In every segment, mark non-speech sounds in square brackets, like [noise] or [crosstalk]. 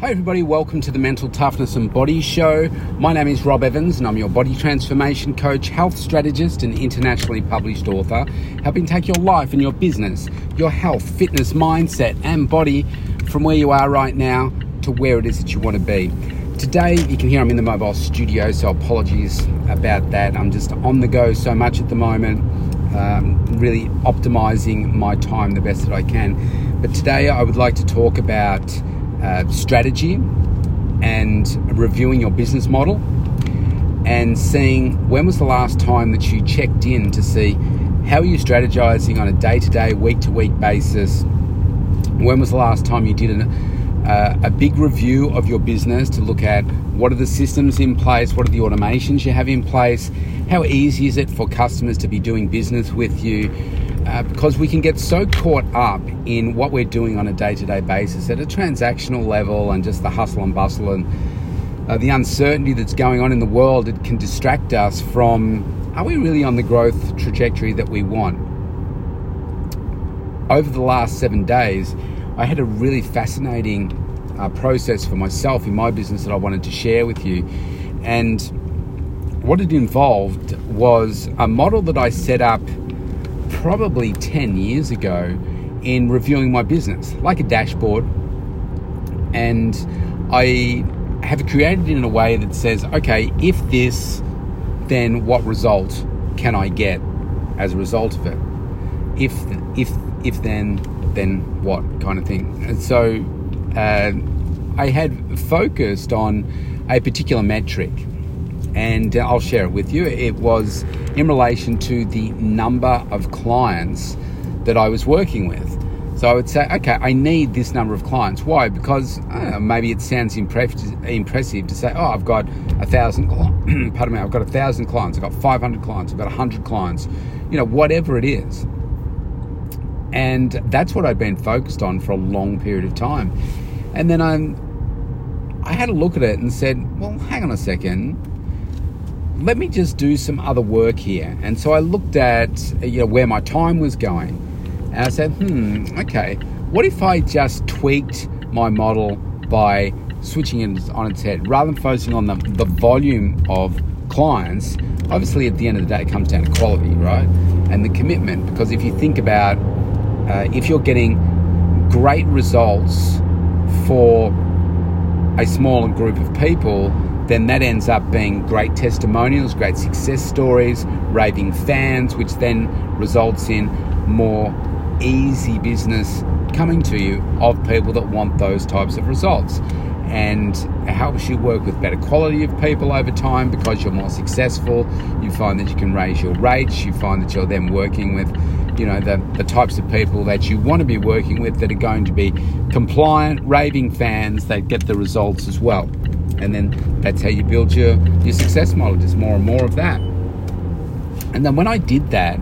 Hi, everybody. Welcome to the Mental Toughness and Body Show. My name is Rob Evans, and I'm your body transformation coach, health strategist, and internationally published author, helping take your life and your business, your health, fitness, mindset, and body from where you are right now to where it is that you want to be. Today, you can hear I'm in the mobile studio, so apologies about that. I'm just on the go so much at the moment, um, really optimizing my time the best that I can. But today, I would like to talk about uh, strategy and reviewing your business model and seeing when was the last time that you checked in to see how are you strategizing on a day-to-day week-to-week basis? When was the last time you did an, uh, a big review of your business to look at what are the systems in place what are the automations you have in place? How easy is it for customers to be doing business with you uh, because we can get so caught up in what we're doing on a day to day basis at a transactional level and just the hustle and bustle and uh, the uncertainty that's going on in the world, it can distract us from are we really on the growth trajectory that we want? Over the last seven days, I had a really fascinating uh, process for myself in my business that I wanted to share with you. And what it involved was a model that I set up probably 10 years ago in reviewing my business, like a dashboard. And I have created it in a way that says, okay, if this, then what result can I get as a result of it? If, if, if then, then what kind of thing. And so uh, I had focused on a particular metric and I'll share it with you. It was in relation to the number of clients that I was working with. So I would say, okay, I need this number of clients. Why? Because uh, maybe it sounds impressive to say, oh, I've got a thousand. [clears throat] pardon me, I've got a thousand clients. I've got five hundred clients. I've got hundred clients. You know, whatever it is. And that's what I'd been focused on for a long period of time. And then I, I had a look at it and said, well, hang on a second let me just do some other work here. And so I looked at you know where my time was going, and I said, hmm, okay, what if I just tweaked my model by switching it on its head rather than focusing on the, the volume of clients? Obviously, at the end of the day, it comes down to quality, right? And the commitment. Because if you think about uh, if you're getting great results for a smaller group of people, then that ends up being great testimonials, great success stories, raving fans, which then results in more easy business coming to you of people that want those types of results. And it helps you work with better quality of people over time because you're more successful. You find that you can raise your rates. You find that you're then working with, you know, the, the types of people that you want to be working with that are going to be compliant, raving fans that get the results as well and then that's how you build your your success model just more and more of that. And then when i did that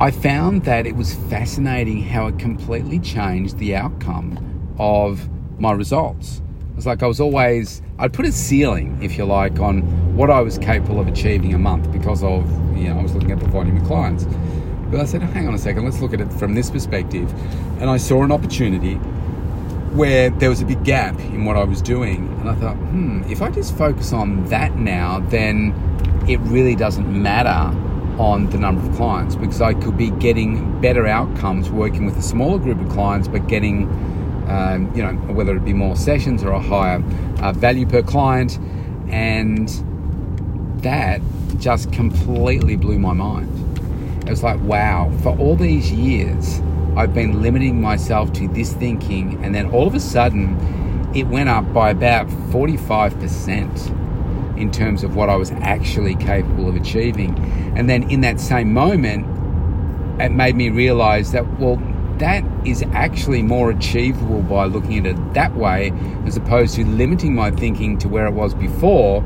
i found that it was fascinating how it completely changed the outcome of my results. It was like i was always i'd put a ceiling if you like on what i was capable of achieving a month because of you know i was looking at the volume of clients. But i said hang on a second let's look at it from this perspective. And i saw an opportunity where there was a big gap in what I was doing. And I thought, hmm, if I just focus on that now, then it really doesn't matter on the number of clients because I could be getting better outcomes working with a smaller group of clients, but getting, um, you know, whether it be more sessions or a higher uh, value per client. And that just completely blew my mind. It was like, wow, for all these years, I've been limiting myself to this thinking, and then all of a sudden, it went up by about 45% in terms of what I was actually capable of achieving. And then in that same moment, it made me realize that, well, that is actually more achievable by looking at it that way as opposed to limiting my thinking to where it was before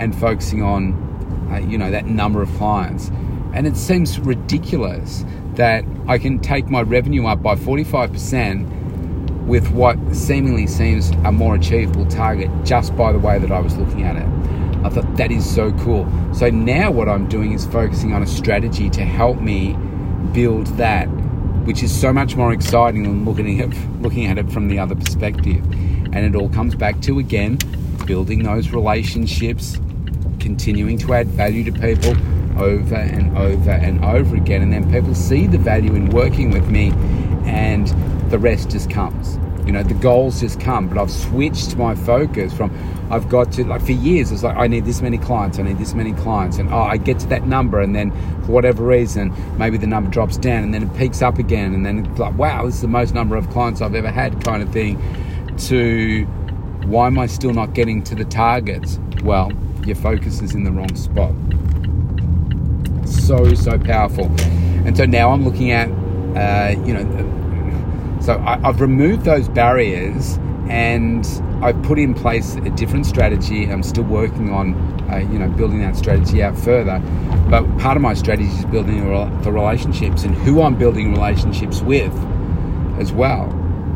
and focusing on, uh, you know, that number of clients. And it seems ridiculous that I can take my revenue up by 45% with what seemingly seems a more achievable target just by the way that I was looking at it. I thought that is so cool. So now what I'm doing is focusing on a strategy to help me build that, which is so much more exciting than looking at looking at it from the other perspective. And it all comes back to again building those relationships, continuing to add value to people over and over and over again. And then people see the value in working with me, and the rest just comes. You know, the goals just come, but I've switched my focus from I've got to like for years it's like I need this many clients, I need this many clients, and oh I get to that number and then for whatever reason maybe the number drops down and then it peaks up again and then it's like wow this is the most number of clients I've ever had kind of thing to why am I still not getting to the targets? Well, your focus is in the wrong spot. So so powerful, and so now I'm looking at uh, you know so I, have removed those barriers and I've put in place a different strategy. I'm still working on, uh, you know, building that strategy out further. But part of my strategy is building the relationships and who I'm building relationships with as well.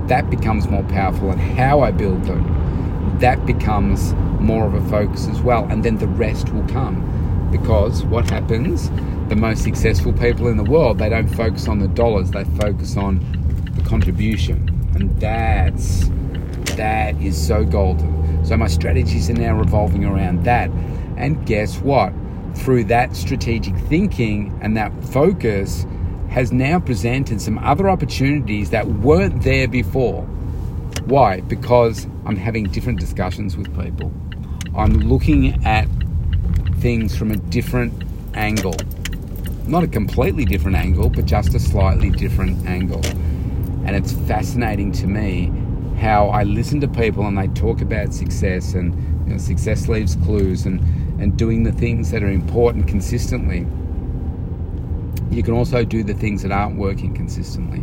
That becomes more powerful, and how I build them, that becomes more of a focus as well. And then the rest will come. Because what happens? The most successful people in the world, they don't focus on the dollars, they focus on the contribution. And that's that is so golden. So my strategies are now revolving around that. And guess what? Through that strategic thinking and that focus has now presented some other opportunities that weren't there before. Why? Because I'm having different discussions with people. I'm looking at things from a different angle. Not a completely different angle, but just a slightly different angle. And it's fascinating to me how I listen to people and they talk about success and you know, success leaves clues and, and doing the things that are important consistently. You can also do the things that aren't working consistently.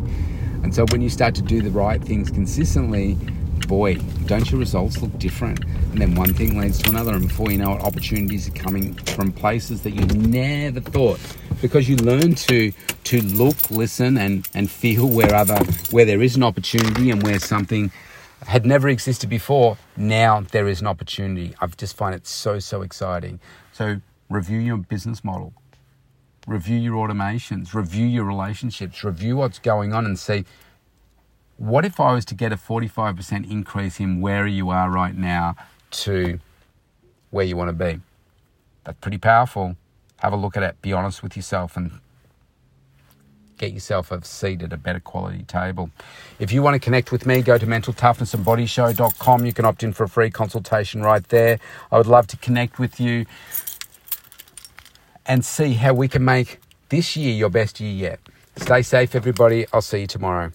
And so when you start to do the right things consistently, boy, don't your results look different? And then one thing leads to another, and before you know it, opportunities are coming from places that you never thought because you learn to to look, listen, and and feel where other where there is an opportunity and where something had never existed before. Now there is an opportunity. I just find it so so exciting. So review your business model, review your automations, review your relationships, review what's going on, and see what if I was to get a 45% increase in where you are right now to where you want to be? That's pretty powerful. Have a look at it. Be honest with yourself and get yourself a seat at a better quality table. If you want to connect with me, go to mentaltoughnessandbodyshow.com. You can opt in for a free consultation right there. I would love to connect with you and see how we can make this year your best year yet. Stay safe, everybody. I'll see you tomorrow.